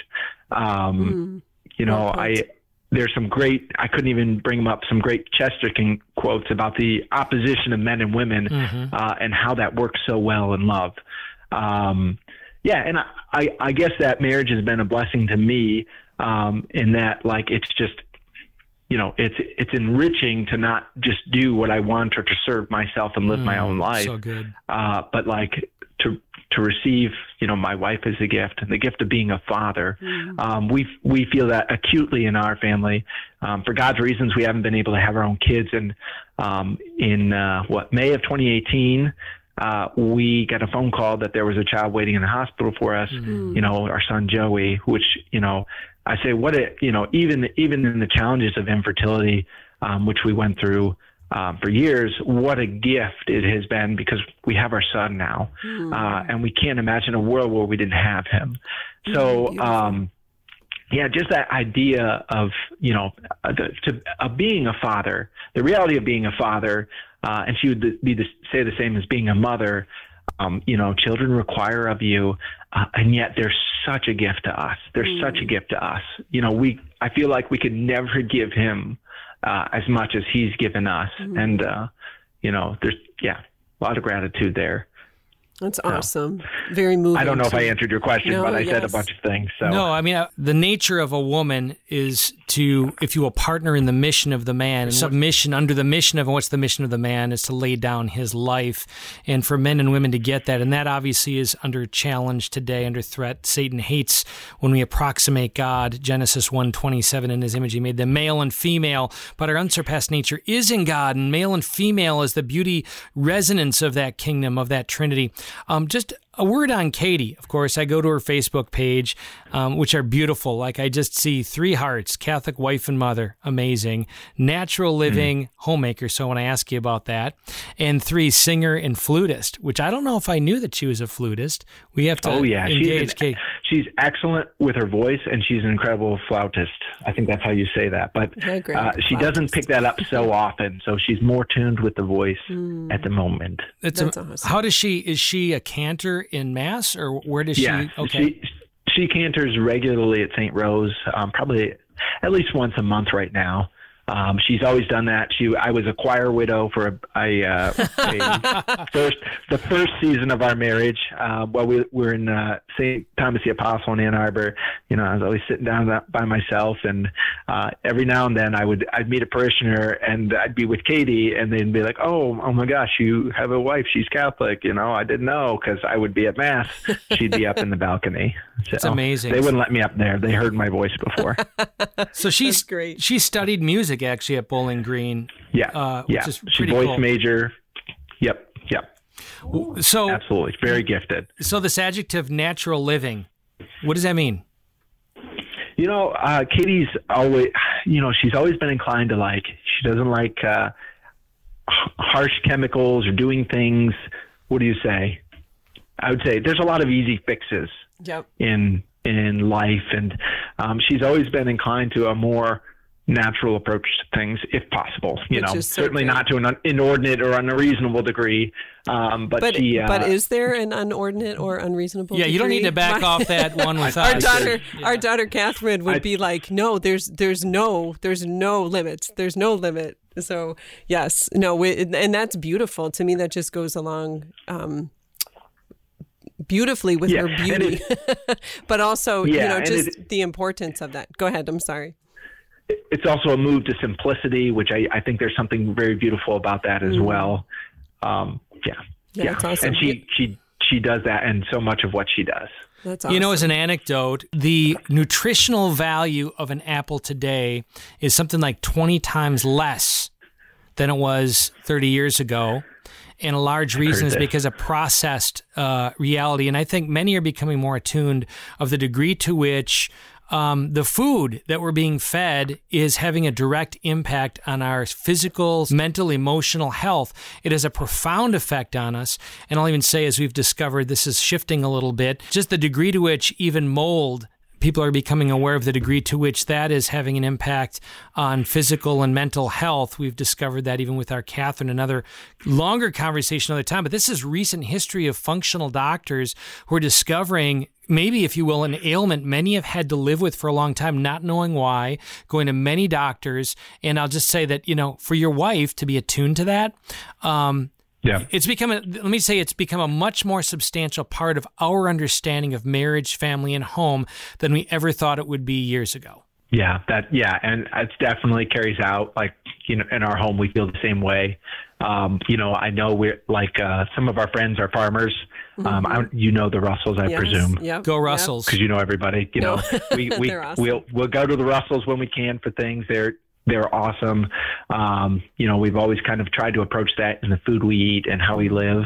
Um, You know, I there's some great. I couldn't even bring them up. Some great Chesterton quotes about the opposition of men and women uh, and how that works so well in love. Um, yeah, and I, I, I guess that marriage has been a blessing to me um, in that, like, it's just, you know, it's it's enriching to not just do what I want or to serve myself and live my own life, So good. uh, but like to to receive, you know, my wife as a gift and the gift of being a father. Um, we we feel that acutely in our family. Um, for God's reasons, we haven't been able to have our own kids, and um, in uh, what May of 2018. Uh, we got a phone call that there was a child waiting in the hospital for us. You know, our son Joey, which you know, I say, what a you know, even even in the challenges of infertility, um, which we went through, um, for years what a gift it has been because we have our son now, uh, and we can't imagine a world where we didn't have him. So. Um, yeah, just that idea of you know uh, the, to of being a father, the reality of being a father, uh, and she would be the, say the same as being a mother. Um, you know, children require of you, uh, and yet they're such a gift to us. They're such a gift to us. You know, we I feel like we could never give him uh, as much as he's given us, and uh, you know, there's yeah, a lot of gratitude there. That's awesome. Very moving. I don't know if. I answered your question, No, but I said a bunch of things. So No, I mean, uh, the nature of a woman is to, if you will, partner in the mission of the man. And submission under the mission of, and what's the mission of the man is to lay down his life. And for men and women to get that. And that obviously is under challenge today, under threat. Satan hates when we approximate God. Genesis 1 27, in his image, he made them male and female. But our unsurpassed nature is in God, and male and female is the beauty resonance of that kingdom, of that Trinity. Um, just a word on Katie. Of course, I go to her Facebook page, um, which are beautiful. Like I just see three hearts, Catholic wife and mother, amazing, natural living homemaker. So when I ask you about that, and three singer and flutist, which I don't know if I knew that she was a flutist. We have to Oh yeah, engage she's Kate. she's excellent with her voice, and she's an incredible flautist. I think that's how you say that. But uh, she doesn't pick that up so often, so she's more tuned with the voice at the moment. It's That's a- awesome. How does she? Is she a cantor in mass, or where does Yeah, she? Okay. she she cantors regularly at St. Rose, um, probably at least once a month right now. Um, she's always done that. She, I was a choir widow for a, a, uh, a first, the first season of our marriage. Uh, while we were in uh, St. Thomas the Apostle in Ann Arbor, you know, I was always sitting down by myself, and uh, every now and then I would, I'd meet a parishioner, and I'd be with Katie, and they'd be like, "Oh, oh my gosh, you have a wife? She's Catholic." You know, I didn't know because I would be at mass, she'd be up in the balcony. So amazing. They wouldn't let me up there. They heard my voice before. So she's great. She studied music actually at Bowling Green. Yeah, Uh, which yeah. is She voice cool. major. Yep, yep. So Absolutely, very gifted. So this adjective natural living, what does that mean? You know, uh, Katie's always, you know, she's always been inclined to like. She doesn't like uh, harsh chemicals or doing things. What do you say? I would say there's a lot of easy fixes Yep. in in life, and um, she's always been inclined to a more natural approach to things, if possible. You Which know, so certainly good. not to an inordinate or unreasonable degree, um, but, But she. Uh, but is there an unordinate or unreasonable? Yeah, you don't need to back My- off that one with Our us. daughter, our daughter Catherine would I- be like, "No, there's there's no there's no limits. There's no limit." So yes, no, we, and that's beautiful to me. That just goes along um, beautifully with Yeah, her and beauty, but also you know just it- the importance of that. Go ahead. I'm sorry. It's also a move to simplicity, which I, I think there's something very beautiful about that as well. Um, yeah, Mm. Yeah, awesome. and she she she does that, and so much of what she does. That's awesome. You know, as an anecdote, the nutritional value of an apple today is something like 20 times less than it was 30 years ago. And a large reason is this. because of processed uh, reality. And I think many are becoming more attuned of the degree to which um, the food that we're being fed is having a direct impact on our physical, mental, emotional health. It has a profound effect on us. And I'll even say, as we've discovered, this is shifting a little bit, just the degree to which even mold people are becoming aware of the degree to which that is having an impact on physical and mental health. We've discovered that even with our Catherine, another longer conversation another time. But this is recent history of functional doctors who are discovering maybe, if you will, an ailment many have had to live with for a long time, not knowing why, going to many doctors. And I'll just say that, you know, for your wife to be attuned to that, um, Yeah, it's become a, let me say it's become a much more substantial part of our understanding of marriage family and home than we ever thought it would be years ago yeah, that yeah, and it definitely carries out. Like you know, in our home, we feel the same way. Um, you know, I know we're like uh, some of our friends are farmers. Um, I, you know the Russells, I Yes. presume. Yep. go russells because you know everybody. You No. know, we we awesome. we'll we'll go to the Russells when we can for things. They're they're awesome. Um, you know, we've always kind of tried to approach that in the food we eat and how we live.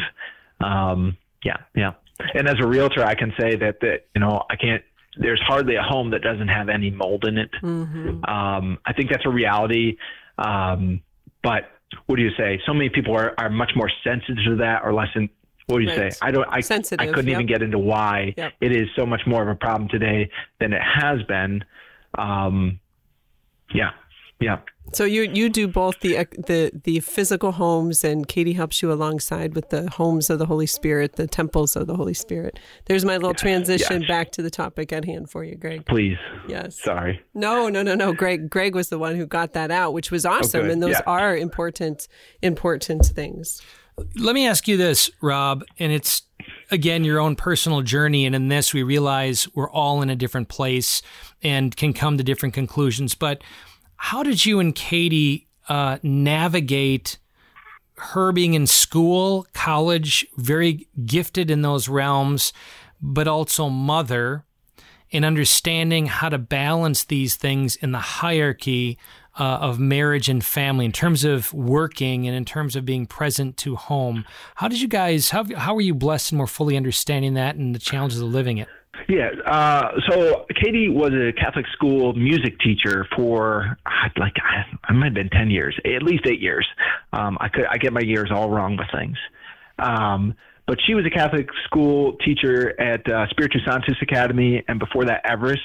Um, yeah, yeah. And as a realtor, I can say that that you know I can't. There's hardly a home that doesn't have any mold in it. Mm-hmm. Um, I think that's a reality. Um, but what do you say? So many people are, are much more sensitive to that or less in, what do you Right. say? I don't. I, Sensitive, I couldn't yep. even get into why Yep. it is so much more of a problem today than it has been. Um, yeah, yeah, So you you do both the uh, the the physical homes, and Katie helps you alongside with the homes of the Holy Spirit, the temples of the Holy Spirit. There's my little transition yes. back to the topic at hand for you, Greg. please. Yes. Sorry. No, no, no, no. Greg Greg was the one who got that out, which was oh, awesome, good. and those Yeah. are important important things. Let me ask you this, Rob, and it's again your own personal journey. And in this, we realize we're all in a different place and can come to different conclusions. But how did you and Katie uh, navigate her being in school, college, very gifted in those realms, but also mother, and understanding how to balance these things in the hierarchy uh, of marriage and family in terms of working and in terms of being present to home. How did you guys, how, how were you blessed in more fully understanding that and the challenges of living it? Yeah. Uh, so Katie was a Catholic school music teacher for uh, like I, I might have been ten years, at least eight years. Um, I could I get my years all wrong with things. Um, but she was a Catholic school teacher at uh, Spiritus Sanctus Academy, and before that, Everest,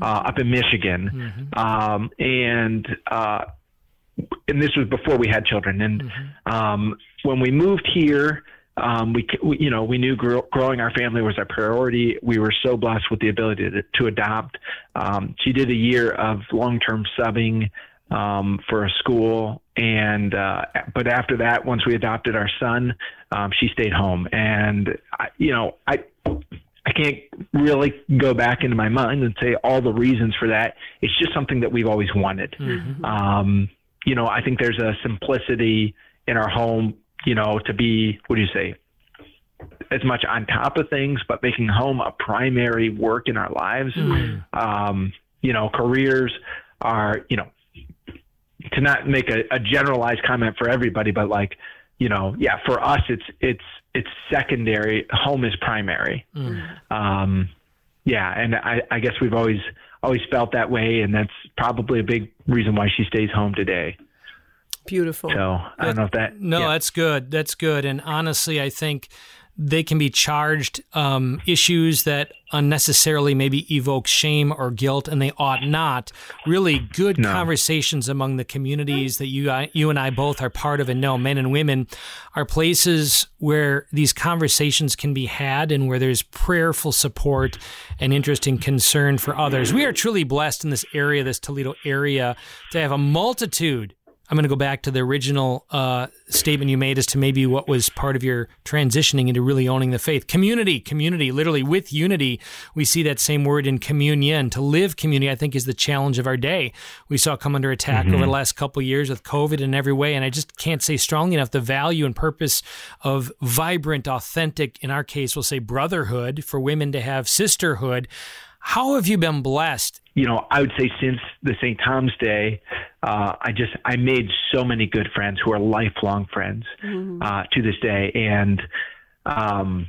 uh, up in Michigan. Um, and uh, and this was before we had children. And um, when we moved here, um, we, we, you know, we knew grow, growing our family was our priority. We were so blessed with the ability to, to adopt. Um, she did a year of long-term subbing um, for a school, and uh, but after that, once we adopted our son, um, she stayed home. And I, you know, I. I can't really go back into my mind and say all the reasons for that. It's just something that we've always wanted. Um, you know, I think there's a simplicity in our home, you know, to be, what do you say, as much on top of things, but making home a primary work in our lives. Um, you know, careers are, you know, to not make a, a generalized comment for everybody, but like, you know, yeah, for us, it's, it's, it's secondary. Home is primary. Um, yeah. And I, I guess we've always, always felt that way. And that's probably a big reason why she stays home today. Beautiful. So I don't know if that. No, yeah. that's good. That's good. And honestly, I think they can be charged um, issues that unnecessarily maybe evoke shame or guilt, and they ought not. Really good conversations among the communities that you I- you and I both are part of and know, men and women, are places where these conversations can be had and where there's prayerful support and interest and concern for others. We are truly blessed in this area, this Toledo area, to have a multitude I'm going to go back to the original uh, statement you made as to maybe what was part of your transitioning into really owning the faith. Community, community, literally with unity. We see that same word in communion. To live community, I think, is the challenge of our day. We saw it come under attack over the last couple of years with COVID in every way. And I just can't say strongly enough the value and purpose of vibrant, authentic, in our case, we'll say brotherhood for women to have sisterhood. How have you been blessed you know, I would say since the St. Thomas Day, uh, I just I made so many good friends who are lifelong friends uh, to this day, and um,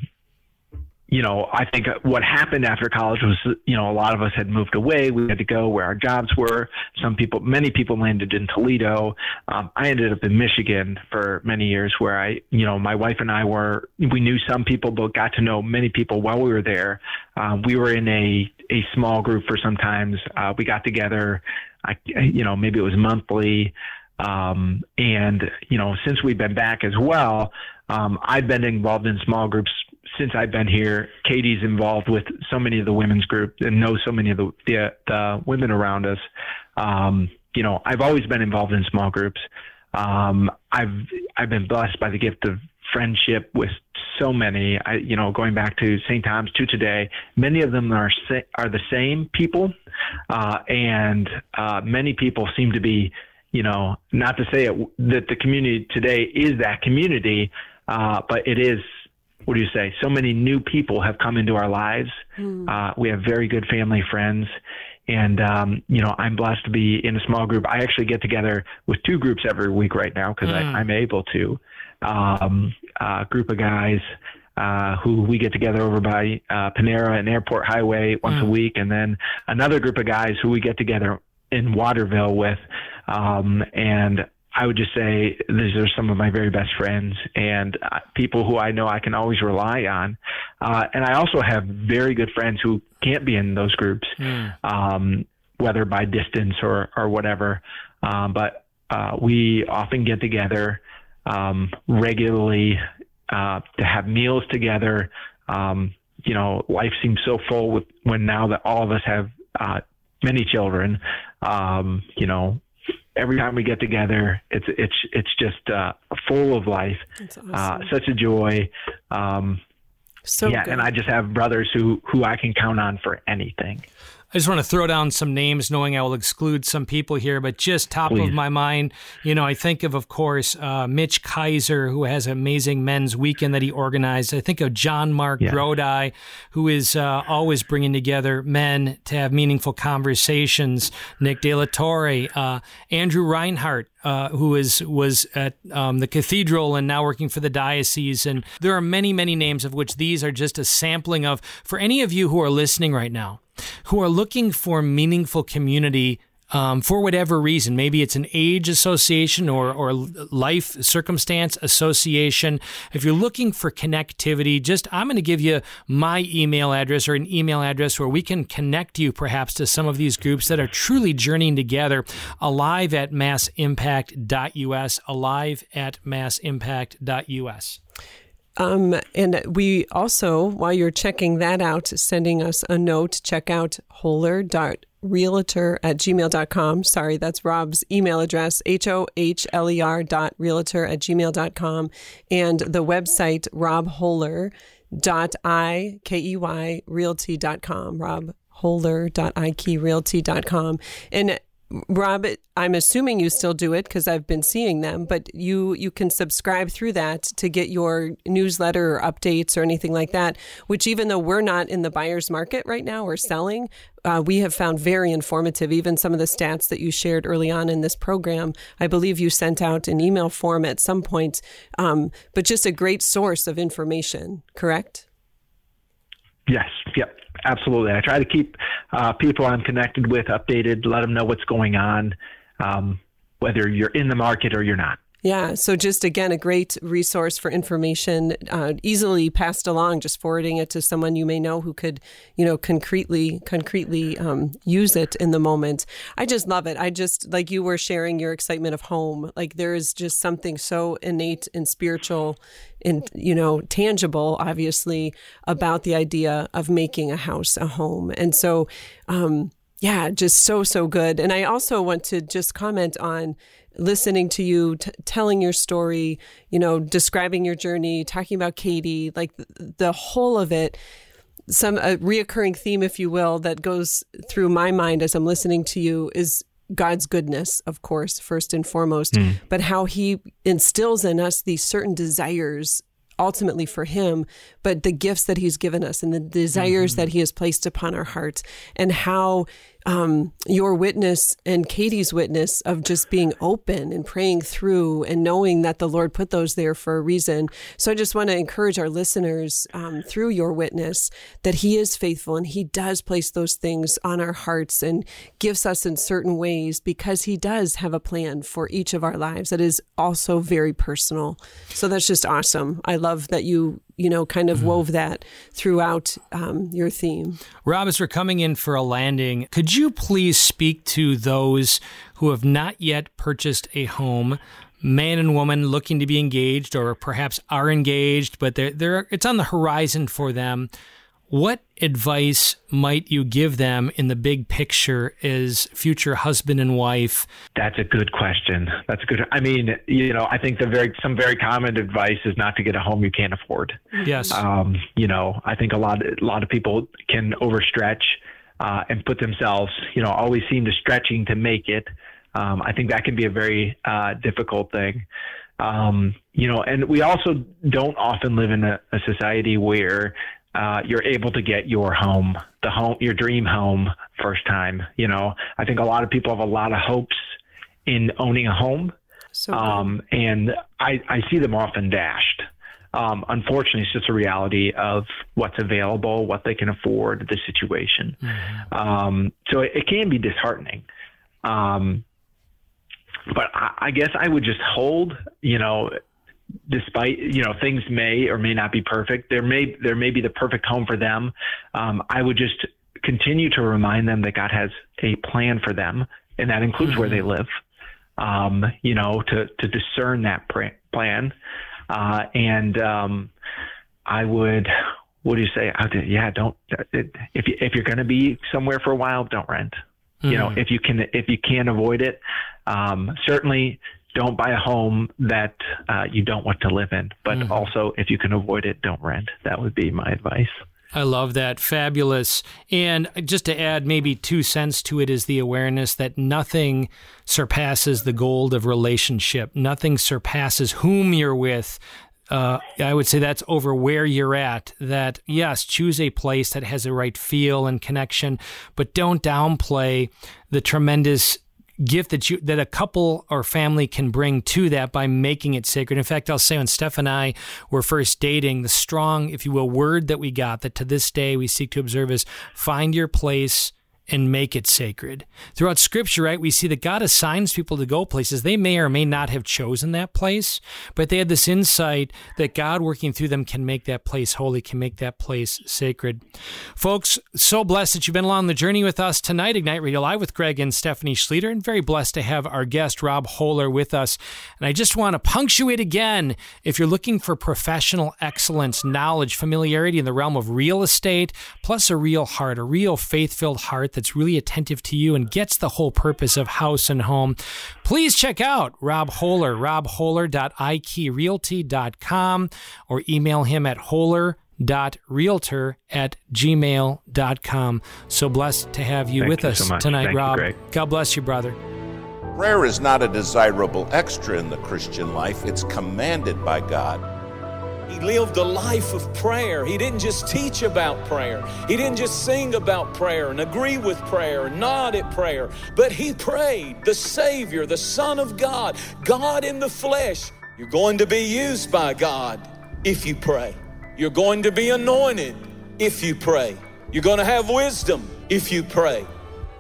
you know, I think what happened after college was, you know, a lot of us had moved away. We had to go where our jobs were. Some people, many people landed in Toledo. Um, I ended up in Michigan for many years where I, you know, my wife and I were, we knew some people, but got to know many people while we were there. Um, we were in a, a small group for some times. Uh, we got together, I, you know, maybe it was monthly. Um, and, you know, since we've been back as well, um, I've been involved in small groups since I've been here. Katie's involved with so many of the women's group and knows so many of the, the, the women around us. Um, you know, I've always been involved in small groups. Um, I've, I've been blessed by the gift of friendship with so many, I, you know, going back to St. Tom's to today, many of them are, are the same people. Uh, and, uh, many people seem to be, you know, not to say it, that the community today is that community, uh, but it is, what do you say? So many new people have come into our lives. Uh, we have very good family friends. And, um, you know, I'm blessed to be in a small group. I actually get together with two groups every week right now because I'm able to. Um, a group of guys uh, who we get together over by uh, Panera and Airport Highway once a week. And then another group of guys who we get together in Waterville with. Um, and I would just say these are some of my very best friends and uh, people who I know I can always rely on. Uh, and I also have very good friends who can't be in those groups, mm. um, whether by distance or, or whatever. Um, but uh, we often get together um, regularly uh, to have meals together. Um, you know, life seems so full with when now that all of us have uh, many children. Um, you know, every time we get together, it's it's it's just uh, full of life. Uh, awesome. Uh, such a joy. Um, so yeah, good. and I just have brothers who who I can count on for anything. I just want to throw down some names, knowing I will exclude some people here, but just top Please. of my mind, you know, I think of, of course, uh, Mitch Kaiser, who has an amazing men's weekend that he organized. I think of John Mark yeah. Grodi, who is uh, always bringing together men to have meaningful conversations. Nick De La Torre, uh, Andrew Reinhardt, uh, who is was at um, the cathedral and now working for the diocese. And there are many, many names of which these are just a sampling of. For any of you who are listening right now, who are looking for meaningful community um, for whatever reason. Maybe it's an age association or, or life circumstance association. If you're looking for connectivity, just I'm going to give you my email address or an email address where we can connect you perhaps to some of these groups that are truly journeying together. Alive at massimpact.us, alive at massimpact.us. Um, and we also, while you're checking that out, sending us a note, check out hohler.realtor at gmail.com. Sorry, that's Rob's email address, H O H L E R dot realtor at gmail.com. And the website, robhohler dot I K E Y realty.com. Rob hohler.ikeyrealty.com. And Rob, I'm assuming you still do it because I've been seeing them, but you you can subscribe through that to get your newsletter or updates or anything like that. Which, even though we're not in the buyer's market right now or selling, uh, we have found very informative. Even some of the stats that you shared early on in this program, I believe you sent out an email form at some point, um, but just a great source of information. Correct? Yes. Yep absolutely. I try to keep uh, people I'm connected with updated, let them know what's going on, um, whether you're in the market or you're not. Yeah. So, just again, a great resource for information, uh, easily passed along. Just forwarding it to someone you may know who could, you know, concretely, concretely um, use it in the moment. I just love it. I just like you were sharing your excitement of home. Like there is just something so innate and spiritual, and you know, tangible, obviously, about the idea of making a house a home. And so, um, yeah, just so so good. And I also want to just comment on listening to you t- telling your story, you know, describing your journey, talking about Katie, like the, the whole of it, some a reoccurring theme, if you will, that goes through my mind as I'm listening to you is God's goodness, of course, first and foremost, mm. but how He instills in us these certain desires ultimately for him, but the gifts that he's given us and the desires mm-hmm. that he has placed upon our hearts, and how um, your witness and Katie's witness of just being open and praying through and knowing that the Lord put those there for a reason. So I just want to encourage our listeners um, through your witness that He is faithful and He does place those things on our hearts and gives us in certain ways because He does have a plan for each of our lives that is also very personal. So that's just awesome. I love that you you know, kind of mm-hmm. wove that throughout um, your theme. Rob, as we're coming in for a landing, could you please speak to those who have not yet purchased a home? Man and woman looking to be engaged, or perhaps are engaged, but they're, they're, it's on the horizon for them. What advice might you give them in the big picture as future husband and wife? That's a good question. That's a good. I mean, you know, I think the very some very common advice is not to get a home you can't afford. Yes. Um, you know, I think a lot a lot of people can overstretch uh, and put themselves, you know, always seem to stretching to make it. Um, I think that can be a very uh, difficult thing. Um, you know, and we also don't often live in a, a society where uh, you're able to get your home, the home, your dream home, first time. You know, I think a lot of people have a lot of hopes in owning a home, so um, and I, I see them often dashed. Um, unfortunately, it's just a reality of what's available, what they can afford, the situation. Mm-hmm. Um, so it, it, can be disheartening. Um, but I, I guess I would just hold, you know, despite you know things may or may not be perfect there may there may be the perfect home for them um, i would just continue to remind them that god has a plan for them and that includes mm-hmm. where they mm-hmm. live um, you know to to discern that plan uh, and um, i would what do you say yeah don't if you, if you're going to be somewhere for a while don't rent mm-hmm. you know mm-hmm. if you can if you can avoid it um, certainly don't buy a home that uh, you don't want to live in. But mm-hmm. also, if you can avoid it, don't rent. That would be my advice. I love that. Fabulous. And just to add maybe two cents to it is the awareness that nothing surpasses the gold of relationship. Nothing surpasses whom you're with. Uh, I would say that's over where you're at. That, yes, choose a place that has the right feel and connection, but don't downplay the tremendous gift that you that a couple or family can bring to that by making it sacred. In fact, I'll say when Steph and I were first dating, the strong, if you will, word that we got that to this day we seek to observe is find your place and make it sacred. Throughout scripture, right, we see that God assigns people to go places. They may or may not have chosen that place, but they had this insight that God working through them can make that place holy, can make that place sacred. Folks, so blessed that you've been along the journey with us tonight, Ignite Radio Live with Greg and Stephanie Schlueter, and very blessed to have our guest, Rob Hohler, with us. And I just want to punctuate again if you're looking for professional excellence, knowledge, familiarity in the realm of real estate, plus a real heart, a real faith filled heart that's really attentive to you and gets the whole purpose of house and home, please check out Rob Hohler, robhohler.ikeyrealty.com, or email him at hohler.realtor at gmail.com. So blessed to have you Thank with you us so tonight, Thank Rob. You, God bless you, brother. Prayer is not a desirable extra in the Christian life, it's commanded by God. He lived a life of prayer. He didn't just teach about prayer. He didn't just sing about prayer and agree with prayer and nod at prayer, but he prayed. The Savior, the Son of God, God in the flesh. You're going to be used by God if you pray. You're going to be anointed if you pray. You're going to have wisdom if you pray.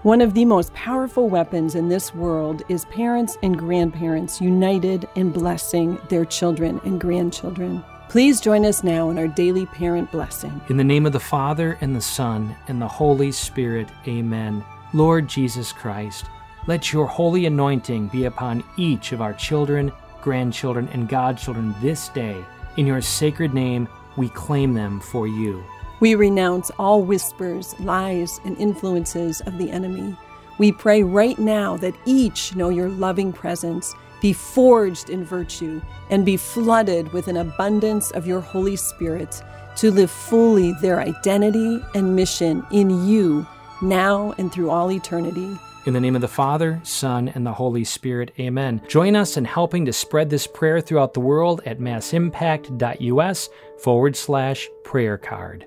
One of the most powerful weapons in this world is parents and grandparents united in blessing their children and grandchildren. Please join us now in our daily parent blessing. In the name of the Father, and the Son, and the Holy Spirit, amen. Lord Jesus Christ, let your holy anointing be upon each of our children, grandchildren, and godchildren this day. In your sacred name, we claim them for you. We renounce all whispers, lies, and influences of the enemy. We pray right now that each know your loving presence be forged in virtue, and be flooded with an abundance of your Holy Spirit to live fully their identity and mission in you now and through all eternity. In the name of the Father, Son, and the Holy Spirit, amen. Join us in helping to spread this prayer throughout the world at massimpact.us forward slash prayer card.